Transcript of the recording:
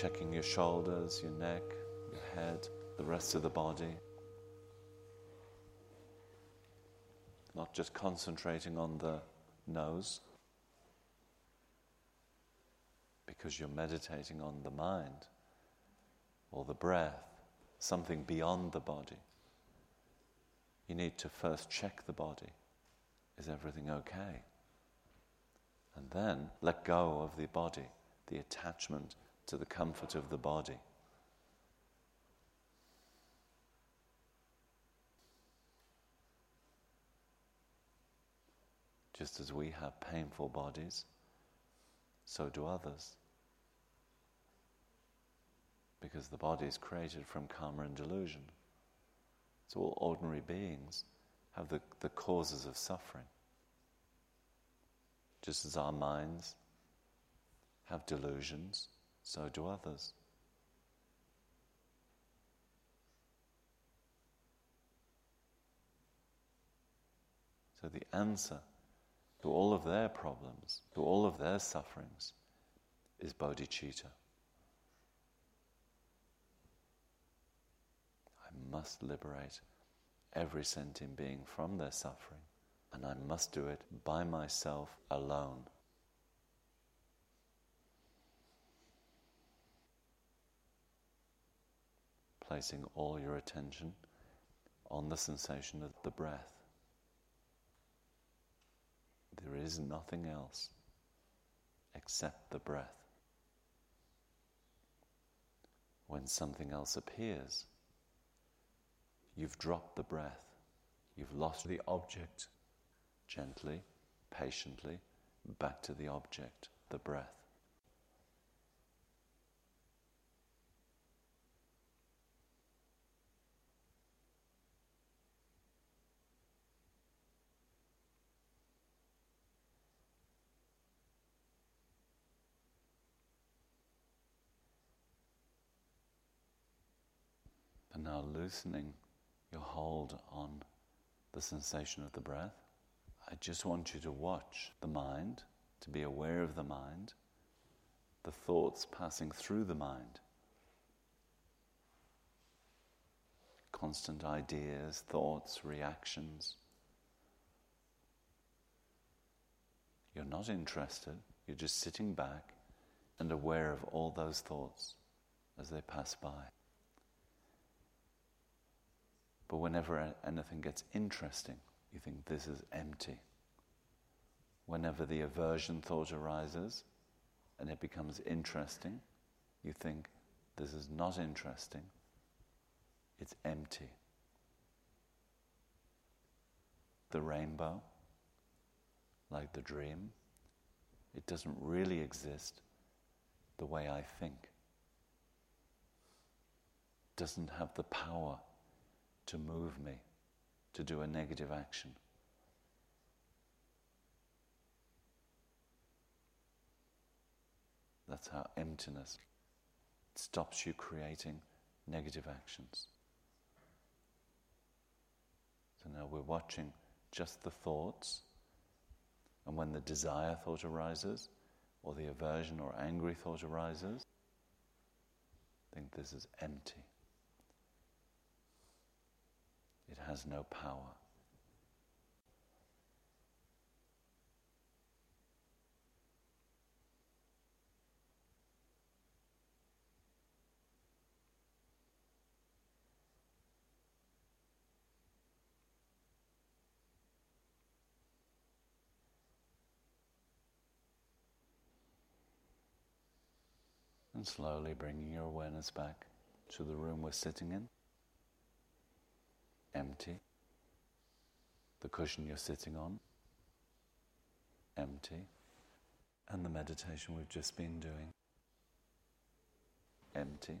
checking your shoulders, your neck, your head, the rest of the body. Not just concentrating on the nose, because you're meditating on the mind or the breath, something beyond the body. You need to first check the body. Is everything okay? And then let go of the body, the attachment to the comfort of the body. Just as we have painful bodies, so do others. Because the body is created from karma and delusion. So all ordinary beings have the, the causes of suffering. Just as our minds have delusions, so do others. So the answer to all of their problems, to all of their sufferings, is bodhicitta. I must liberate every sentient being from their suffering, and I must do it by myself alone. Placing all your attention on the sensation of the breath. There is nothing else except the breath. When something else appears, you've dropped the breath, you've lost the object gently, patiently, back to the object, the breath. And loosening your hold on the sensation of the breath. I just want you to watch the mind, to be aware of the mind, the thoughts passing through the mind. Constant ideas, thoughts, reactions. You're not interested, you're just sitting back and aware of all those thoughts as they pass by. But whenever anything gets interesting, you think this is empty. Whenever the aversion thought arises and it becomes interesting, you think this is not interesting, it's empty. The rainbow, like the dream, it doesn't really exist the way I think. Doesn't have the power to move me to do a negative action. That's how emptiness stops you creating negative actions. So now we're watching just the thoughts, and when the desire thought arises, or the aversion or angry thought arises, think this is empty. It has no power. And slowly bringing your awareness back to the room we're sitting in empty. The cushion you're sitting on, empty. And the meditation we've just been doing, empty.